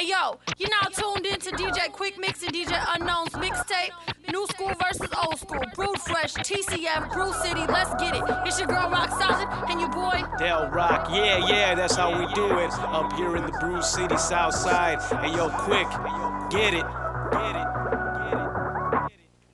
Hey yo, you're now tuned in to DJ Quick Mix and DJ Unknown's mixtape. New school versus old school. Brewed fresh, TCM, Brew City, let's get it. It's your girl Rock Solid and your boy Del Rock, yeah, yeah, that's how we do it. Up here in the Brew City South Side. Hey yo, quick, get it, get it.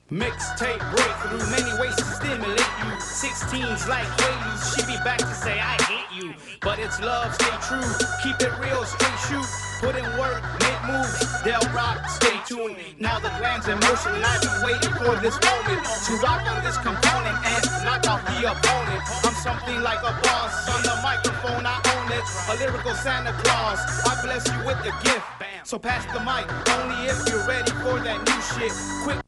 Mixtape breakthrough, many ways to stimulate you. 16s like Quaaludes, she be back to say I hate you. But it's love, stay true, keep it real, straight shoot. Put in work, make moves, Del Rock, stay tuned. Now the plan's in motion, and I've been waiting for this moment to rock on this component and knock out the opponent. I'm something like a boss on the microphone, I own it. A lyrical Santa Claus, I bless you with the gift. So pass the mic, only if you're ready for that new shit. Quick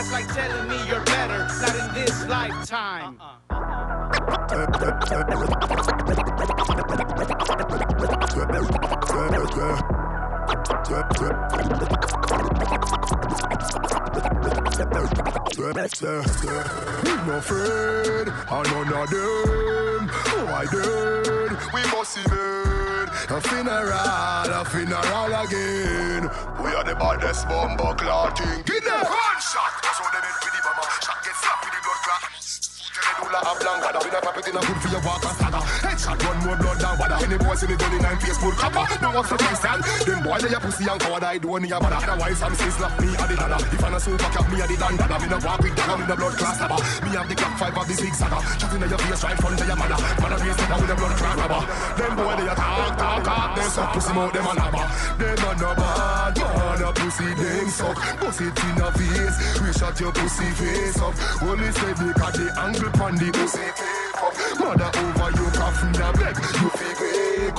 That's like telling me you're better, not in this lifetime. We no afraid, and none of them. Oh, Why dead? We must dead. A funeral, a funeral again. We are the baddest clotting. Get Da we not pop it in a good for your walk and Headshot run more blood than water. Any boy see me gun nine face full copper. No one for Christian. Them boy they a pussy and coward I do any a bother. Otherwise some say slap me a the ladder. If I'm a super cap me a the dandada. Me no walk with dagger, me no blood class stabber. Me have the clock five of the six saga. Shot in your face right front of your mother. Man a race with a blood clot rubber. Them boy they a talk talk talk. Them suck pussy mouth them a nabba. Them a no bad man a pussy them suck. Pussy in a face. We shot your pussy face up. Only steady 'cause the angle pon the pussy tape up. Mother over you coffin a beg.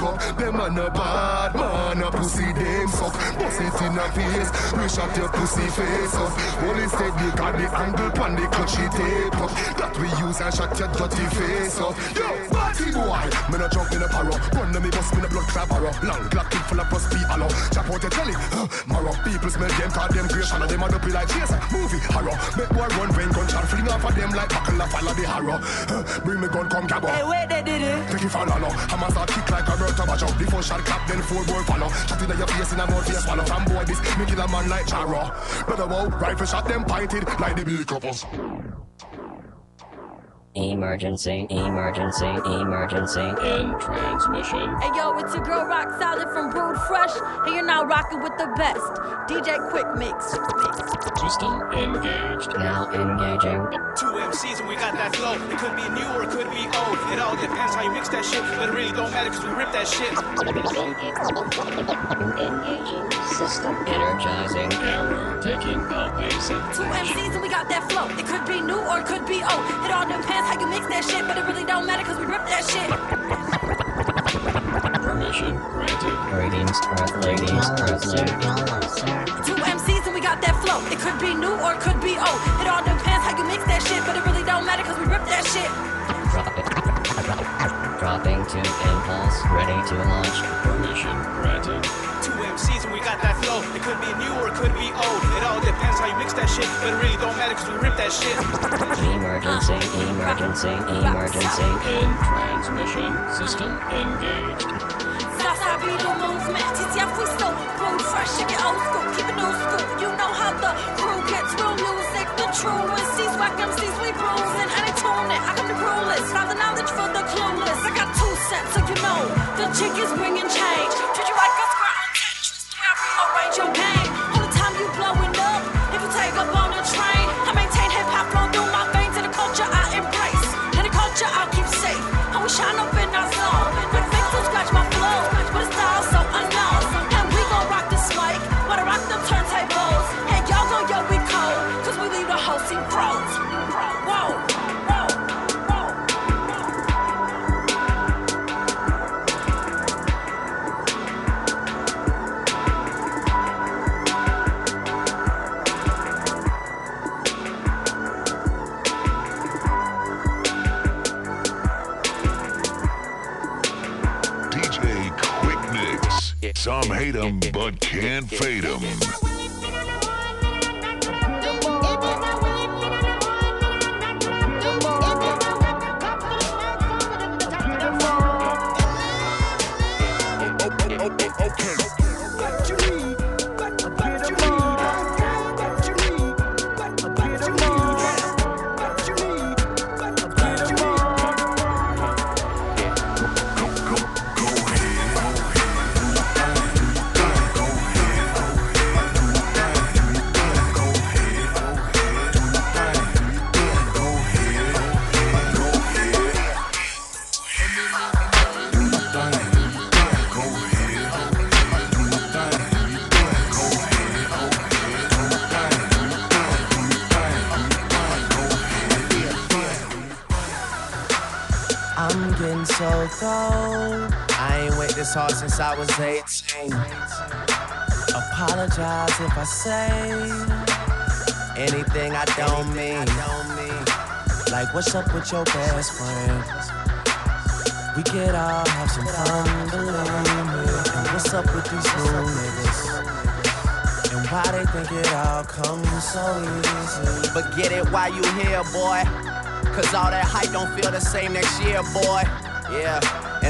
Up. Them a no bad man a pussy them suck. Pussy it in a face. We shot your pussy face up. Only steady 'cause the angle pon the cushy tape up. That we use and shot your dirty face up. Yo, party boy. Me no jump in a parrot. Run to me bust me no blood crab arrow. Long black kid full of puss pea allo. Chop out your telly. Huh, Marrow. People smell them 'cause them grey shallow. Them a dopey like chaser. Movie harrow. Make boy run rain gun shot. Fling off of them like buckle of follow the harrow. Huh, Bring me gun come cabo. Hey, wait, they did it. Take it for no I'ma start kick like a bird to watch out. Before shot clap, then four boy follow. Shot in your face in a mouth face swallow. From boy this, me kill a man like Charo. Brother wow, rifle shot them pinted like the big couples. Emergency, emergency, emergency. In transmission. Hey yo, it's your girl Rock Solid from Brewed Fresh, and you're now rocking with the best. DJ Quick Mix. Mix. System engaged. Now engaging. Two MCs and we got that flow. It could be new or it could be old. It all depends how you mix that shit, but it really don't matter because we rip that shit. Engaging. System energizing. Error. Taking a basic. Two MCs and we got that flow. It could be new or it could be old. It all depends how you mix that shit, but it really don't matter because we rip that shit. Permission granted. Greetings, Earth ladies, Earth ladies. Two MCs and we got that flow. It could be new or it could be old. It all depends how you mix that shit, but it really don't matter because we rip that shit. Dropping. Dropping to impulse. Ready to launch. Permission granted. Two MCs and we got that flow. It could be new or it could be old. It all depends how you mix that shit, but it really don't matter because we rip that shit. Emergency, emergency, emergency. In transmission. System engaged. Southside be the movement. TTF we still brewed fresh, shake old school, keep it new school. You know how the crew gets real music. The true MCs, whack MCs, we bruising and they tune it. I come to rulers, found the knowledge for the clueless. I got two cents, so you know the chick is bringing change. Treat you like a Some hate 'em, but can't fade 'em. This hard since I was 18. Apologize if I say anything I don't mean. Like, what's up with your best friend? We could all have some fun, believe. And what's up with these new niggas? And why they think it all comes so easy? But get it while you here, boy. Cause all that hype don't feel the same next year, boy. Yeah.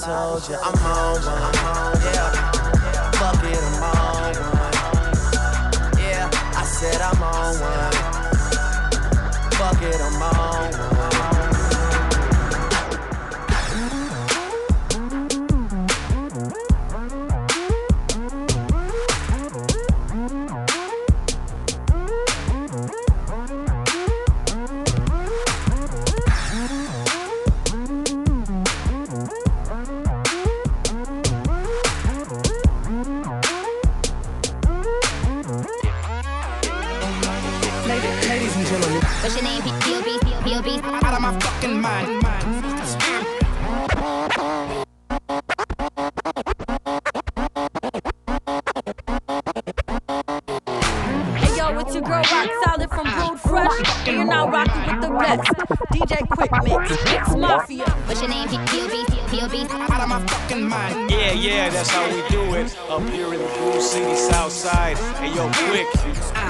told you I'm on one. I'm on, yeah. Fuck it, I'm on one. Yeah, I said I'm on one. Fuck it, I'm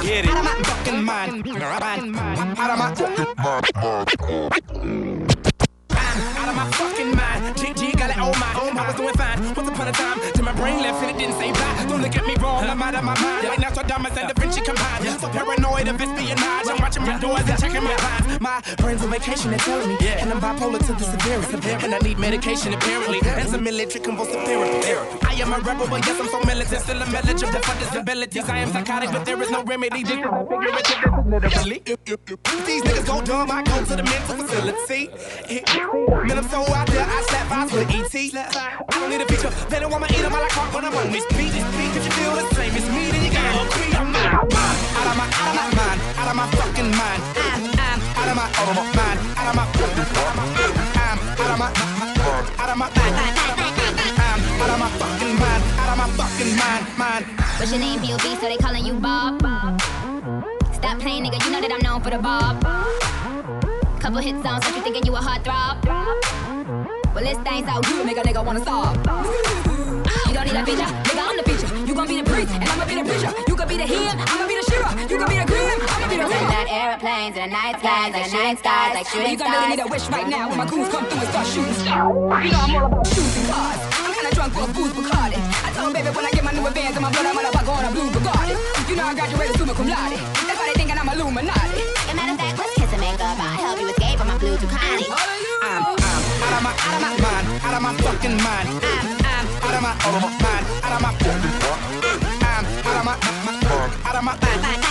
get Out of it. my fucking mind. Out of my fucking mind. out of my fucking mind. GG got it on my own. I was doing fine. Once upon a time, till my brain left and it didn't say bye. Don't look at me wrong. I'm out of my mind. So dumb and Da Vinci combined. So paranoid of espionage. I'm watching my doors and checking my lines. My brain's on vacation, they're telling me. Bipolar to the severest. And I need medication, apparently. And some military convulsive therapy. I am a rebel, but yes, I'm so militant. Still I'm eligible for disabilities. I am psychotic, but there is no remedy. This is figurative, this literally. These niggas go dumb, I go to the mental facility. Man, I'm so out there, I slap eyes with ET. I don't need a feature, they don't want my eat 'em, I like heart when I'm on this beat. This beat, if you feel the same as me, then you gotta agree. I'm out, out of my, out of my mind, out of my fucking mind. Out of my, out of my mind, out of my, I'm out of my, out of my, I'm out of my fucking mind, out of my fucking mind, mind. What's your name? P.O.B. So they calling you Bob. Stop playing, nigga. You know that I'm known for the Bob. Couple hit songs, got you thinking you a hard throb. Well, this thing's out good, make a nigga wanna solve. You don't need a picture, nigga, I'm the picture. You gon' be the priest, and I'ma be the preacher. You be the him, I'ma be the shira. You gon' be the grim, I'ma be the river. Like airplanes in the night skies, like shooting stars, like You shooting gon' really need a wish right now when my goons come through and start shooting stars. You know I'm all about shooting cars. I'm kinda drunk a booze Bacardi. I told baby when I get my new advance in my blood, I'm gonna walk on a blue Bugatti. You know I graduated summa cum laude. That's why they thinking I'm Illuminati. As a matter of fact, let's kiss and make. I'll help you escape from my blue Ducati. I'm, I'm out of my, out of my mind, out of my fucking mind. I'm, I'm out of my, out of my mind, out of my fucking mind. I'm out of my, my, out of my, mind.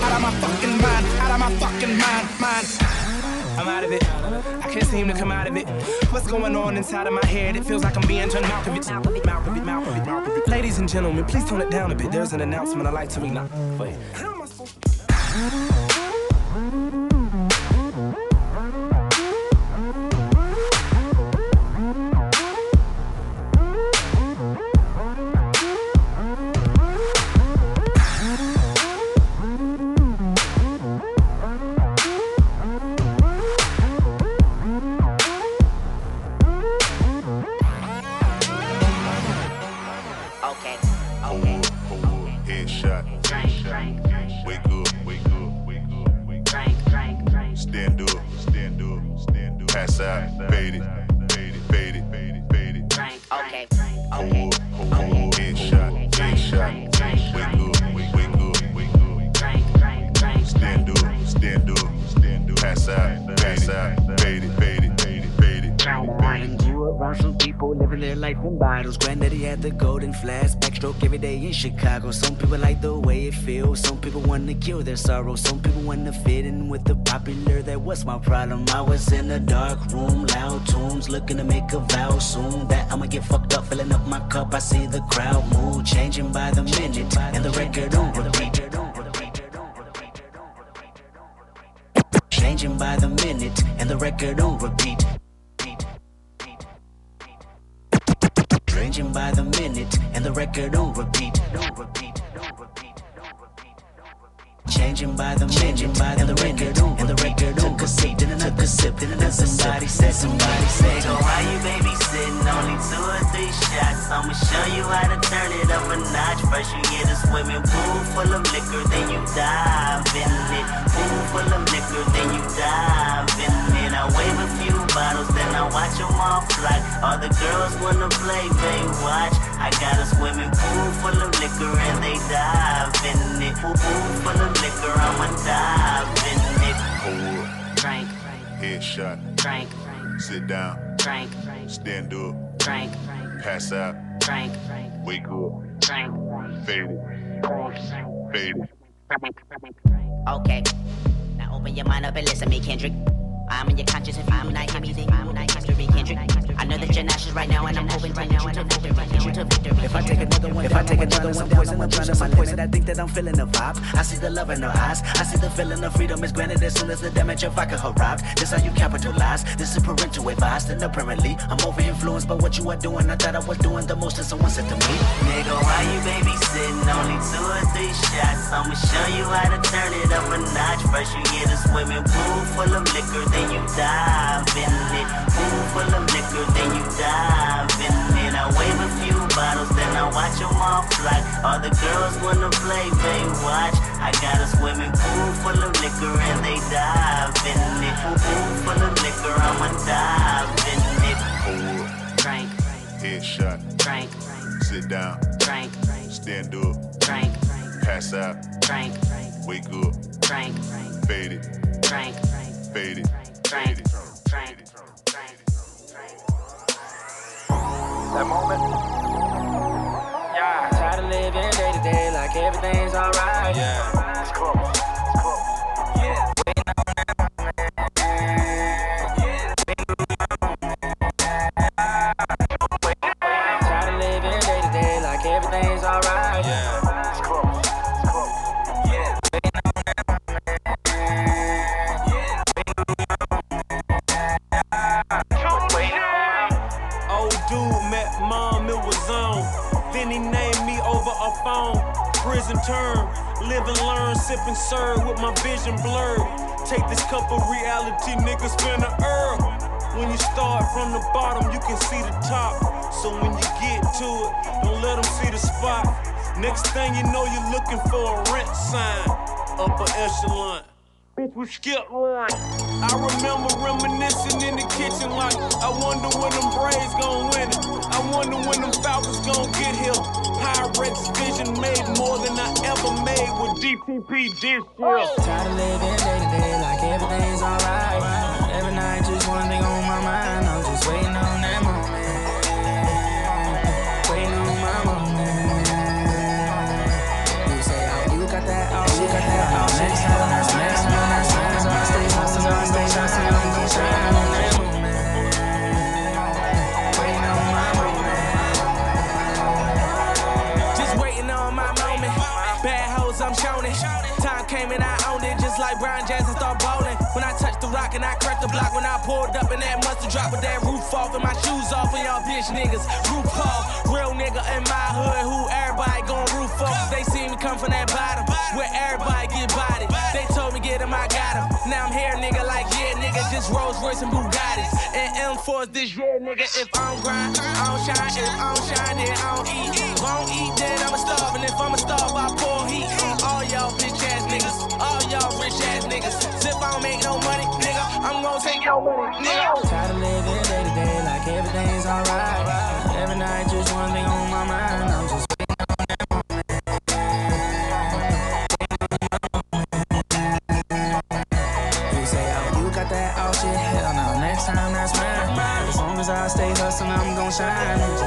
I'm out of my fucking mind, out of my fucking mind, mind. I'm out of it. I can't seem to come out of it. What's going on inside of my head? It feels like I'm being turned out of it. Ladies and gentlemen, please tone it down a bit. There's an announcement I'd like to read. Wait. How am I supposed to? Their sorrow. Some people want to fit in with the popular. That was my problem. I was in a dark room, loud tunes, looking to make a vow soon that I'ma get fucked up, filling up my cup. I see the crowd mood changing by the minute, and the record on repeat. Changing by the minute, and the record on repeat. Changing by the minute, and the record on repeat. Changing by the changing by the record on and the record took a seat, then another sip, then another somebody said, somebody said, So why you babysitting? Only two or three shots. I'ma show you how to turn it up a notch. First you get a swimming pool full of liquor, then you dive in it. Pool full of liquor, then you dive in it. I wave a few I watch them all fly. All the girls wanna play, they watch. I got a swimming pool full of liquor and they dive in it. Pool, pool full of liquor, I'ma dive in it. Hold up, Drink, headshot. drink, Sit down, drink, stand up, drink, pass out, drink, wake up, drink, fade it, fade it. Okay. Now open your mind up and listen to me, Kendrick. I'm in your conscious if I'm not then you not history, Kendrick. I know that you're nauseous right now, and I'm hoping to lead you to victory, lead you to victory. If I take another one, if I take another one, poison the brush of my poison. I think that I'm feeling the vibe. I see the love in her eyes. I see the feeling of freedom is granted as soon as the damage of vodka arrives. This how you capitalize. This is parental advice. and apparently I'm over influenced by what you are doing. I thought I was doing the most, and someone said to me, Nigga, why you babysitting? Only two or three shots. I'ma show you how to turn it up a notch. First you get a swimming pool full of liquor, then you dive in it. Pool full of liquor, then you dive in it. I wave a few bottles, then I watch them all fly. All the girls wanna play, they watch. I got a swimming pool full of liquor and they dive in it. Pool, pool full of liquor, I'ma dive in it. Hold up, Drink, headshot. drink, Sit down, drink, stand up, drink, pass out, drink, wake up, drink, fade it, drink, fade it, fade it, fade That moment. Yeah. Tired of living day to day like everything's alright. Yeah. It's close. Close. Thing you know, you're looking for a rent sign. Upper echelon. Bitch, we skip one. I remember reminiscing in the kitchen like, I wonder when them Braves gon' win it. I wonder when them Falcons gon' get here. Pyrex vision made more than I ever made with DPP this year. Tired of living day to day like everything's alright. Every night, just one thing on I'm it. Came and I owned it, just like Brian Jackson start bowling. When I touched the rock and I cracked the block, when I pulled up and that mustard drop with that roof off and my shoes off and y'all bitch niggas. Roof off, real nigga in my hood who everybody gon' roof off. They see me come from that bottom where everybody get bodied. They told me get him, I got him. Now I'm here, nigga, like yeah, nigga, just Rolls Royce and Bugattis. And M4's this year, nigga. If I don't grind, I don't shine. If I don't shine, then I don't eat. If I don't eat, then I'ma starve. And if I'ma starve, I pour heat on all y'all bitch ass niggas. If I don't make no money, nigga, I'm gonna take your money, nigga. Tired of living day to day like everything's alright. Every night, just one thing on my mind. I'm just oh, you got that out shit. Hell no, next time that's mine. As long as I stay hustling, I'm gonna shine.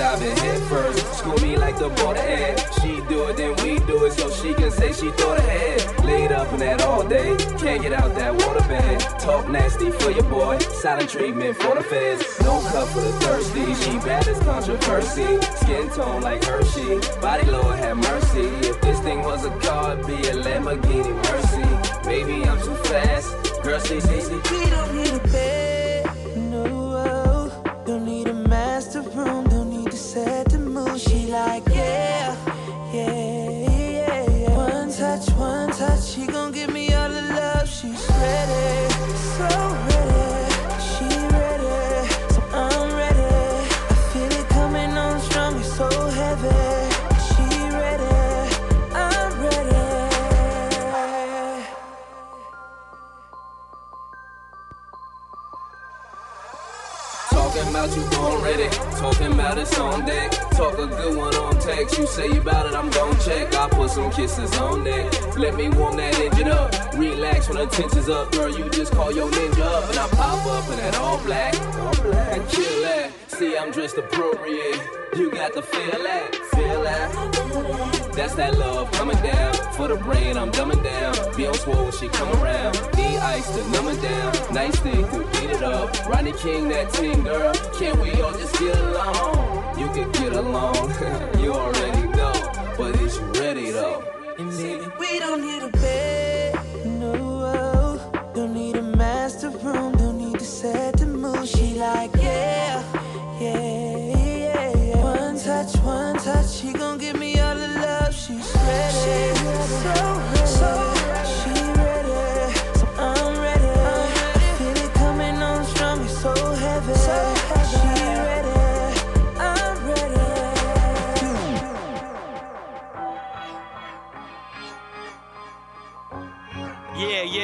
In head first. School me like the border ad. She do it, then we do it, so she can say she thought ahead. Laid up in that all day. Can't get out that water bed. Talk nasty for your boy. Silent treatment for the feds. No cup for the thirsty. She bad as controversy. Skin tone like Hershey. Body Lord have mercy. If this thing was a car, it'd be a Lamborghini Mercy. Maybe I'm too fast. Girl, she see We don't need a bed, Talking about it's on deck. Talk a good one on text. You say about it, I'm gon' check. I put some kisses on that. Let me warm that engine up. Relax when the tension's up. Girl, you just call your ninja up. And I pop up in that all black. All black. And kill that. See, I'm dressed appropriate. You got to feel that. Feel that. That's that love coming down. For the brain, I'm dumbing down. Be on swole when she come around. E ice to numb it down. Nice thing to beat it up. Ronnie King, that team, girl. Can't we all just get along? You can get along. you already know. But is you ready though? We don't need a bed, no. Don't need a master room, don't need to set the mood. She like, yeah, yeah, yeah. One touch, one touch, she gon' give me all the love. She's ready, so ready.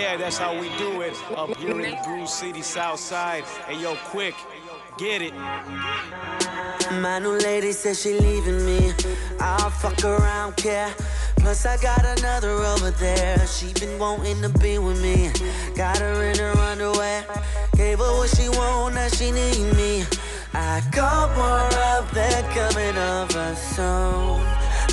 Yeah, that's how we do it up here in Brew City, South Side. Hey, yo, quick, get it. My new lady says she leaving me. I'll fuck around, care. Plus I got another over there. She been wanting to be with me. Got her in her underwear. Gave her what she want, now she need me. I got more up there coming over soon.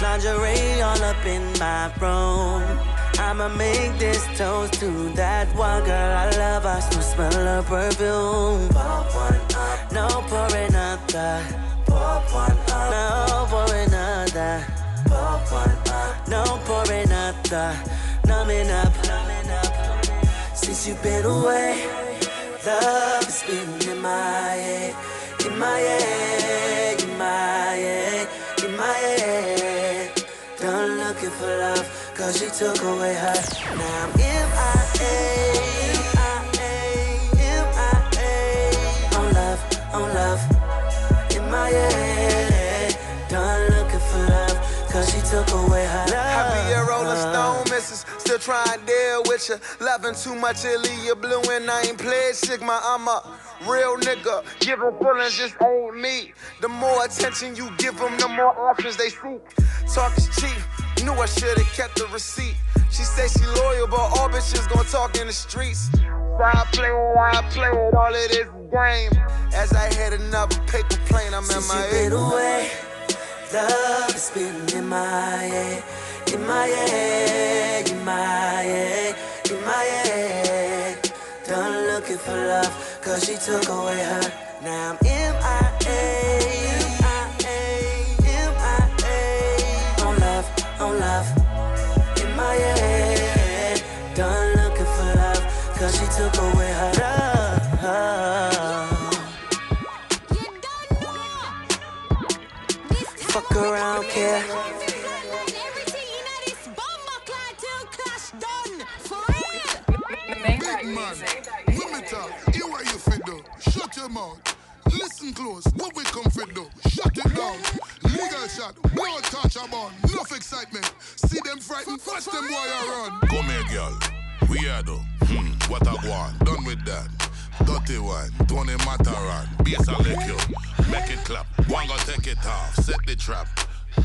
Lingerie all up in my room. I'ma make this toast to that one girl I love. I still smell her perfume. Pour one up, no pour another. Pour one up, no pour another. Pour one up, no pour another. Numbing up, numbing up. Since you've been away, love has been in my head, in my head, in my head, in my head. Done looking for love. Cause she took away her. Now I'm MIA. MIA. On love, on love. In my head. Done looking for love. Cause she took away her love. I be a Rolling Stone, missus. Still trying to deal with you. Loving too much, Ilya Blue, and I ain't played Sigma. I'm a real nigga. Giving feelings just ain't me. The more attention you give them, the more options they seek. Talk is cheap. Knew I should've kept the receipt. She say she loyal, but all bitches gon' talk in the streets. So I play it, I play it, all this game. As I hit another paper plane, I'm Since in my been away, love has been in my head, in my head, in my head, in my head. Done looking for love, cause she took away her. Now I'm MIA. Listen close, what we come for do. Shut it down. Legal shot, blow touch a bun. Enough excitement. See them frightened, watch them boy a run. Come here, girl. We are though. Hmm, what a go on. Done with that. Dirty one, Tony Matterhorn. Bass a lick you. Make it clap. One go take it off. Set the trap.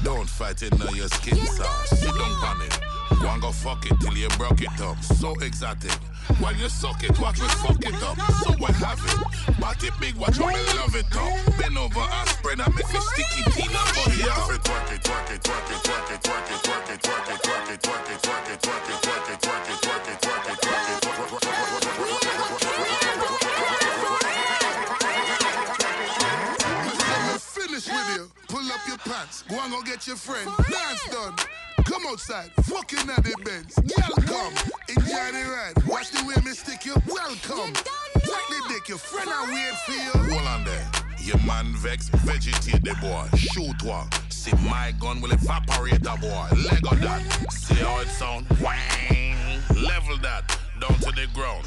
Don't fight it now your skin soft. Sit down on it. One go fuck it till you broke it up. So exotic. While you suck it, watch me fuck it up. So I have it. Body big, watch me love it up. Bend over and spread and make me sticky peanut butter. Yeah, it, twerk it, twerk it, twerk it, twerk it, twerk it, twerk it, twerk it, twerk it, twerk it, twerk it, twerk it, twerk it, twerk it, twerk it, twerk it, twerk it, me finish with you. Pull up your pants. Go and go get your friend. Dance done. Come outside. Fucking at the Benz. Girl, come. Enjoy the ride. Watch the way me stick you. Welcome. Take the dick. Your friend I wait for you. Hold on there. Your man vex, vegetate the boy. Shoot one. See my gun will evaporate the boy. Leg on that. See how it sound? Wang. Level that. Down to the ground.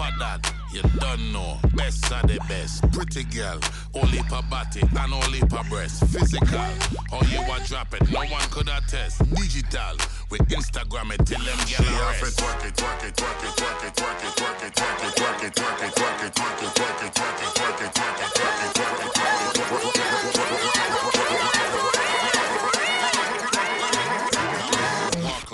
At that. You don't know. Best of the best. Pretty girl. Only per body and only per breast. Physical. How you a drop it. No one could attest. Digital. We Instagram it till them get arrest. Twerk it, twerk it, twerk it, twerk it, twerk it, twerk it, twerk it, twerk it, twerk it, twerk it, twerk it, twerk it, twerk it, twerk it, twerk it, twerk it, twerk it, Walk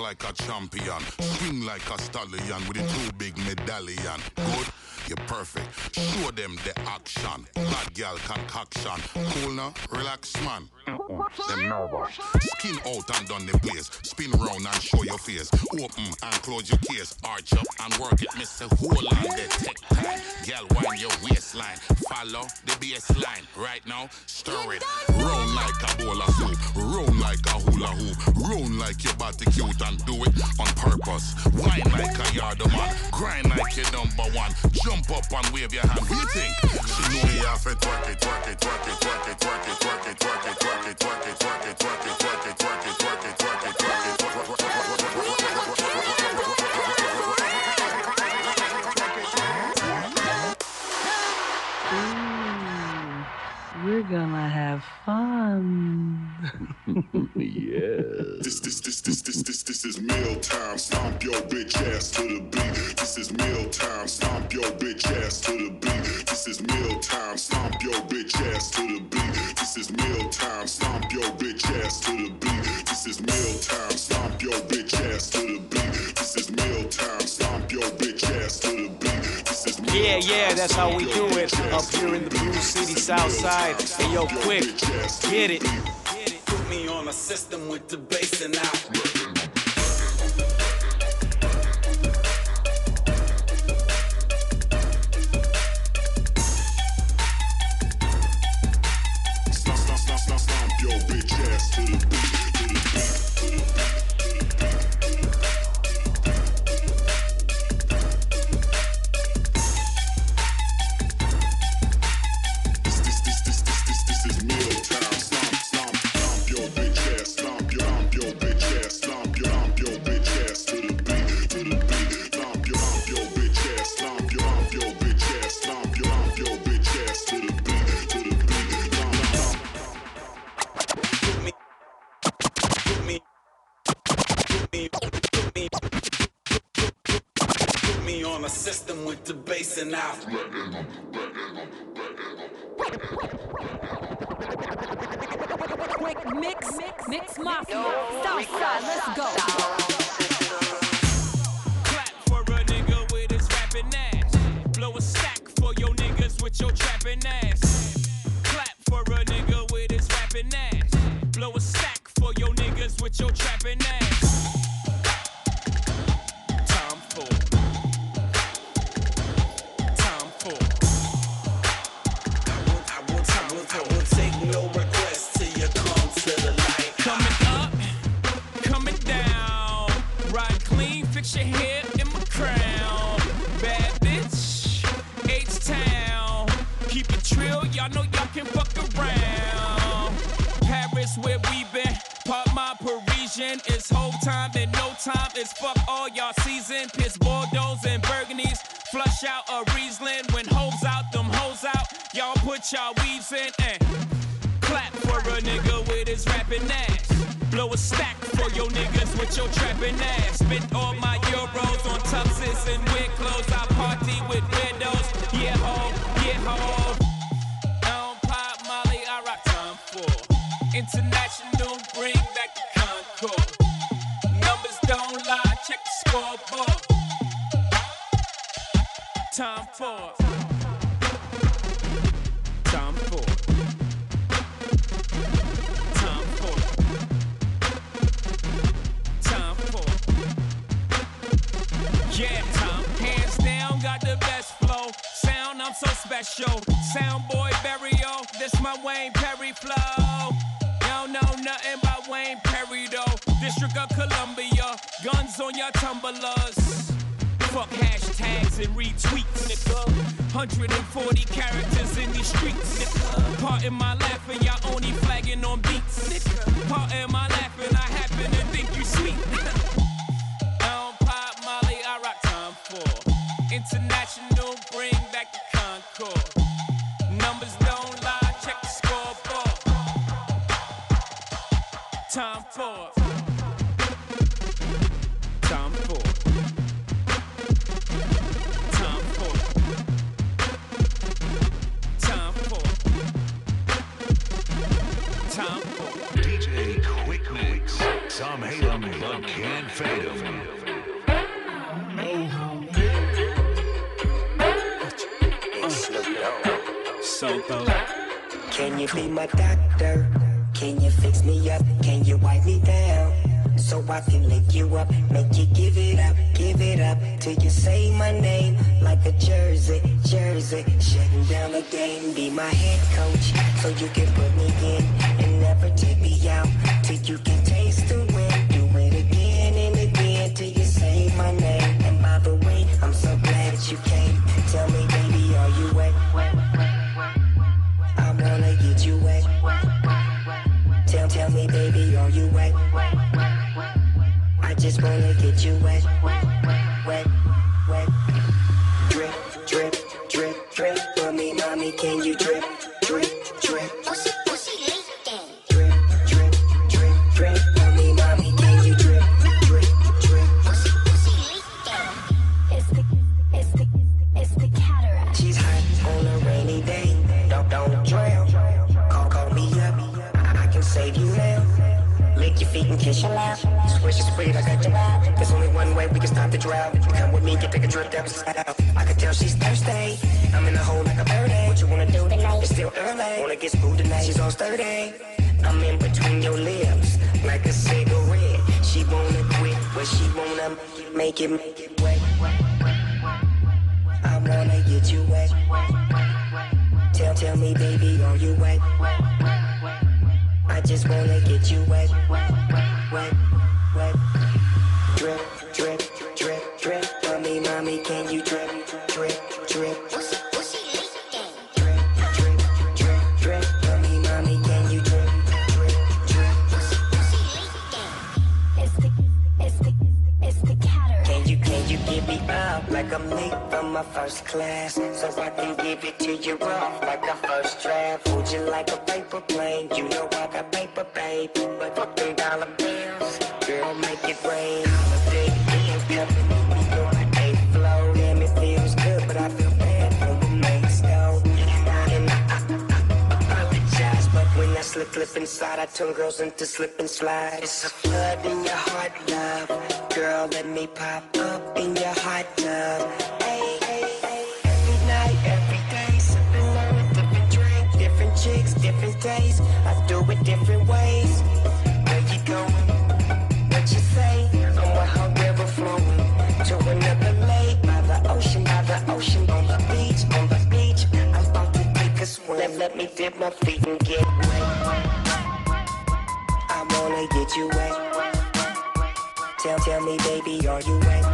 like a champion, swing like a stallion with a two big medallion. Good, you're perfect. Show them the action. Bad girl concoction. Cool now, relax man. Them nervous. Skin out and down the place. Spin round and show your face. Open and close your case. Arch up and work it, Mr. Hold on the tech time. Girl, wind your waistline. Follow the baseline. Right now, stir it. Round like a bowl of soup. Round like a hula hoop. Round like your body cute and do it on purpose. Wine like a yard man. Grind like your number one. Jump up and wave your hand. You think? She know you have to twerk it, twerk it, twerk it, twerk it, twerk it, twerk it, twerk it, twerk it, twerk it, twerk it, twerk it, twerk it, twerk it, gonna have fun. yeah. This, this, this, this, this, this, this is meal time. Stomp your bitch ass to the beat. This is meal time. Stomp your bitch ass to the beat. This is meal time. Stomp your bitch ass to the beat. This is meal time. Stomp your bitch ass to the beat. This is meal time. Stomp your bitch ass to the beat. This is meal time. Stomp your bitch ass to the beat. Yeah, yeah, that's how we do it. Up here in the Brew City, South Side. Hey, yo, quick, get it. Put me on a system with the bass and out. Your ass. Time for. Time for. I will, I will, I will take no requests till you come to the light. Coming up, coming down. Ride clean, fix your hair in my crown. Bad bitch, H Town. Keep it trill, y'all know y'all can fuck around. Paris, where we been. Parisian. It's whole time and no time. It's fuck all y'all season. Piss Bordeaux and Burgundies. Flush out a Riesling. When hoes out, them hoes out. Y'all put y'all weaves in and clap for a nigga with his rapping ass. Blow a stack for your niggas with your trapping ass. Spent all my Yeah, time. Hands down, got the best flow. Sound, I'm so special. Sound boy burial, this my Wayne Perry flow. Y'all know nothing about Wayne Perry though. District of Columbia, guns on your tumblers. Fuck hashtags and retweets, nigga. 140 characters in these streets, nigga. Part in my laughing, y'all only flagging on beats, nigga. Part in my laughing, I happen to think you sweet. I international. Bring back the Concord. Numbers don't lie, check the scoreboard. Time for. Can you be my doctor? Can you fix me up? Can you wipe me down? So I can lick you up, make you give it up, give it up till you say my name like a jersey, jersey. Shutting down the game, be my head coach, so you can put me in and never take me out till you can taste the win. Do it again and again till you say my name. And by the way, I'm so glad that you came. Just wanna get you wet, wet, wet. Wet Drip, drip, drip, drip. For me, mommy, can you drip, drip, drip? Drip, drip, drip, drip. For me, mommy, can you drip, drip, drip? It's the, it's the, it's the cataract. She's hot on a rainy day. Don't, don't drown. Call, call me up. I, I can save you now. Lick your feet and kiss your mouth. Your sweet, I got your mouth. There's only one way we can stop the drought. Come with me, get take a trip down. I can tell she's thirsty. I'm in the hole like a birdie. What you wanna do tonight? It's still early. Wanna get smooth tonight? She's all sturdy. I'm in between your lips, like a cigarette. She wanna quit, but she wanna make it, make it wet. I wanna get you wet. Tell, tell me, baby, are you wet? I just wanna get you wet, wet, wet. Drip, drip, drip, drip. For mommy, can you drip, drip, drip? Drip, drip, drip, drip. For mommy, can you drip, drip, drip? Give me up like I'm late from my first class? So I can give it to you rough like a first draft. Hold you like a paper plane. You know I got paper, babe. But fuck them dollar bills girl, make it rain. I'm a Big hands coming, me on an eighth floor. Damn, it feels good, but I feel bad for the main stove. And I, apologize, but when I slip, slip inside, I turn girls into slip and slides. It's a flood in your heart, love. Girl, let me pop up in your hot tub. Hey, every night, every day, sipping on a different drink, different chicks, different days. I do it different ways. Me dip my feet and get wet. I wanna get you wet. Tell, tell me, baby, are you wet?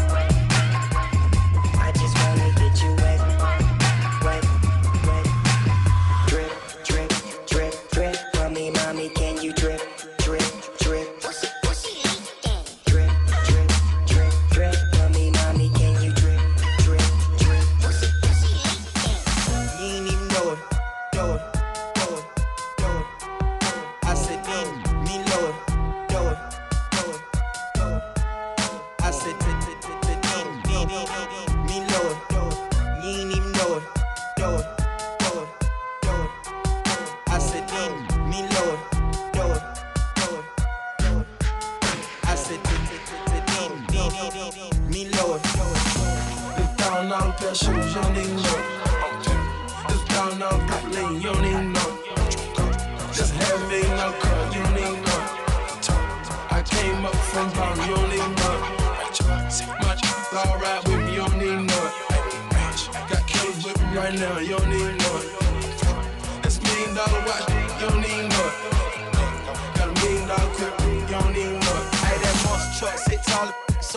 Much all right with me, you don't even know. Got killers with me right now, you don't even know. It's million dollar watch,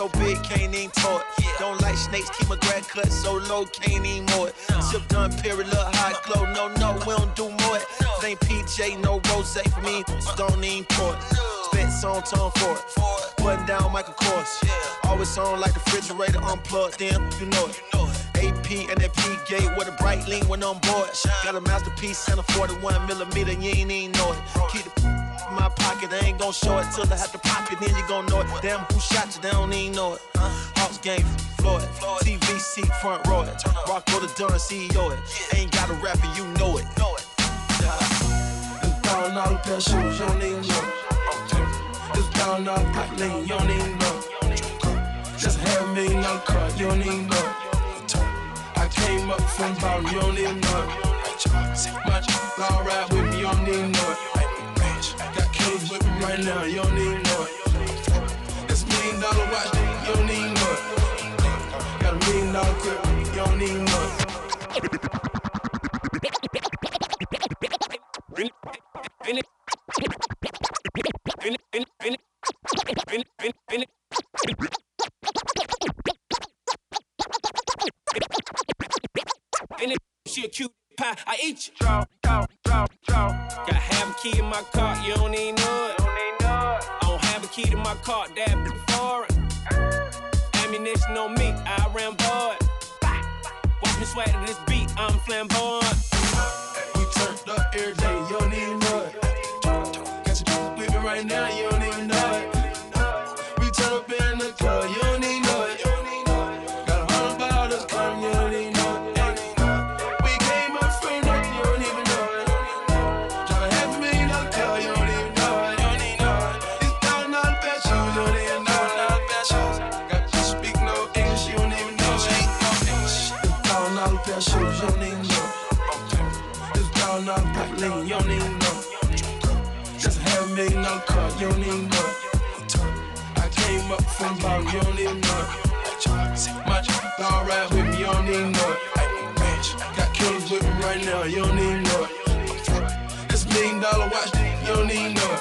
so big, can't even it. Don't like snakes, keep my grad cut so low, can't even mow it. Sip done, period, look hot glow. No, no, we don't do more it. Ain't PJ, no rose for me, so don't even pour it. Spent song tone for it. Button down Michael Kors. Always on like the refrigerator unplugged, damn, you know it. AP and that P gate with a bright lean when on board. Got a masterpiece and a 41 millimeter, you ain't even know it. Keep the in my pocket, I ain't gon' show it till I have to pop it, then you gon' know it. Damn, who shot you? They don't even know it. Uh, Hawks game, Floyd, TV seat front row it. Rock with the Dunn CEO it. Ain't got a rapper, you know it. Know it. It's down all pair of shoes, you don't even know. It's down all black lane, you don't even know. Just have me in no car, you don't even know. I came up from bottom, you don't even know. Much all right with me, you don't even know. Killers with me right now, you don't even know. It's million dollar watch, you don't even know. Got a million dollar clip, don't even know. Got killers with me right now, you don't even know. This million dollar watch, you don't even know.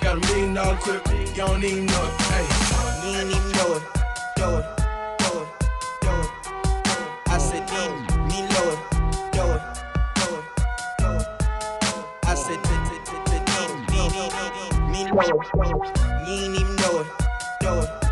Got a million dollar clip, you don't even know. Hey, you know it, know it, know it. I said, know it, know it, know it. I said, me, me, me know it. You ain't even know it, know it,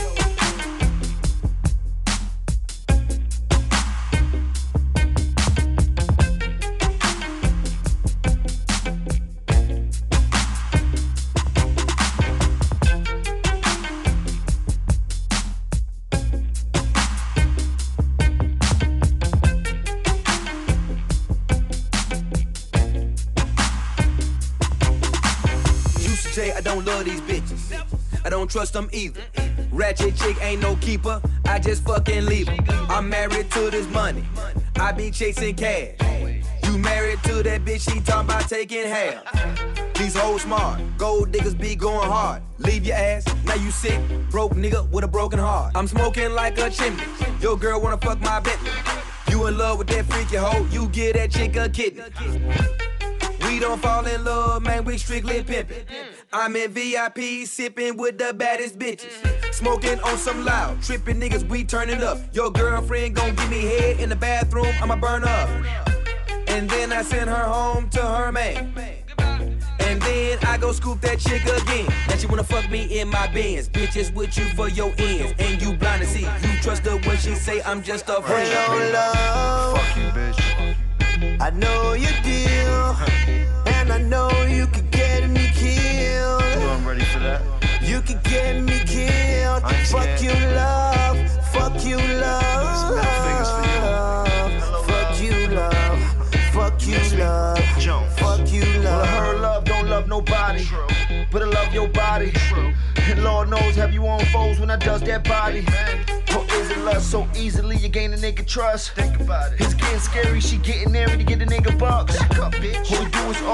trust them either. Ratchet chick ain't no keeper. I just fucking leave her. I'm married to this money. I be chasing cash. You married to that bitch, she talking about taking half. These hoes smart, gold diggers be going hard. Leave your ass, now you sick, broke nigga with a broken heart. I'm smoking like a chimney. Your girl wanna fuck my Bentley. You in love with that freaky hoe, you get that chick a kidney. We don't fall in love, man, we strictly pimpin'. I'm in VIP, sippin' with the baddest bitches. Smoking on some loud, trippin' niggas, we turnin' up. Your girlfriend gon' give me head in the bathroom, I'ma burn up. And then I send her home to her man. And then I go scoop that chick again. Now she wanna fuck me in my Benz. Bitches with you for your ends. And you blind to see. You trust her when she say I'm just a friend. Hello, love. Fuck you, bitch. I know you deal, and I know you could You could get me killed. Fuck scared. you, love. Fuck you, love. Middle fingers for you. Fuck you, love. Fuck you, love. Fuck you, Well, love. I heard love don't love nobody, but I love your body. And Lord knows, have you on foes when I does that body? Or is it lust so easily you gain a nigga trust? Think about it. It's getting scary, she getting married to get a nigga bucks.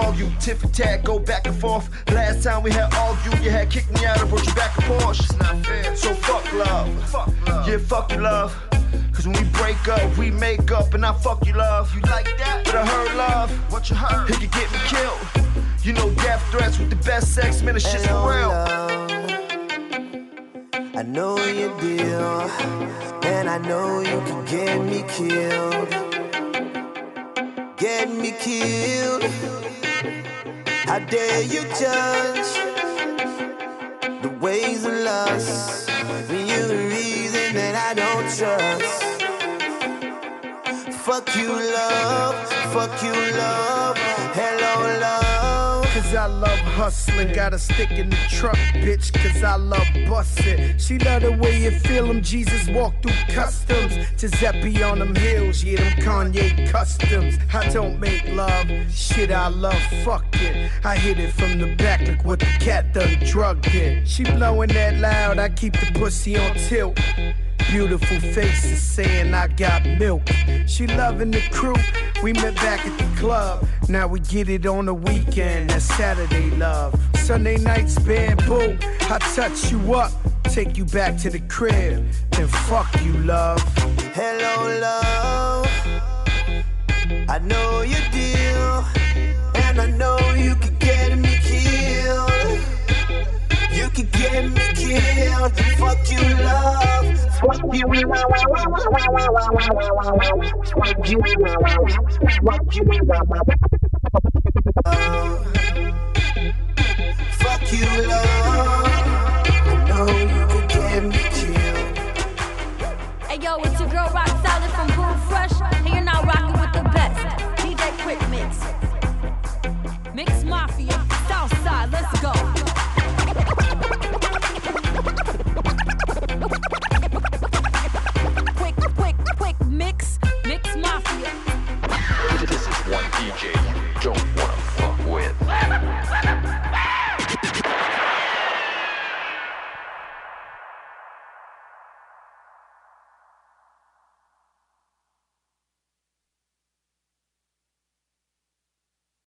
Argue, tiff and tag, go back and forth. Last time we had argued, you you had kicked me out and brought you back a Porsche. It's not fair. So fuck love. Fuck love. Yeah, fuck you, love. Cause when we break up, we make up, and I fuck you, love. You like that? But I heard love. What you heard? It could get me killed. You know, death threats with the best sex, man, it's shit's for real. love. I know you deal, and I know you can get me killed. Get me killed. How dare you judge the ways of lust when you're the reason that I don't trust. Fuck you, love. Fuck you, love. Cause I love hustling, got a stick in the truck, bitch. Cause I love bustin'. She love the way you feel. Jesus walk through customs. Giuseppe on them hills, yeah, them Kanye customs. I don't make love, shit, I love fucking. I hit it from the back like what the cat done drugged in. She blowing that loud, I keep the pussy on tilt. Beautiful faces saying I got milk. She loving the crew. We met back at the club. Now we get it on the weekend. That's Saturday love. Sunday nights bamboo. I touch you up, take you back to the crib. Then fuck you, love. Hello, love. I know you deal, and I know you could get me killed. You could get me killed. Fuck you, love. Fuck you, love. I know you get me killed. Hey yo, it's your girl Rock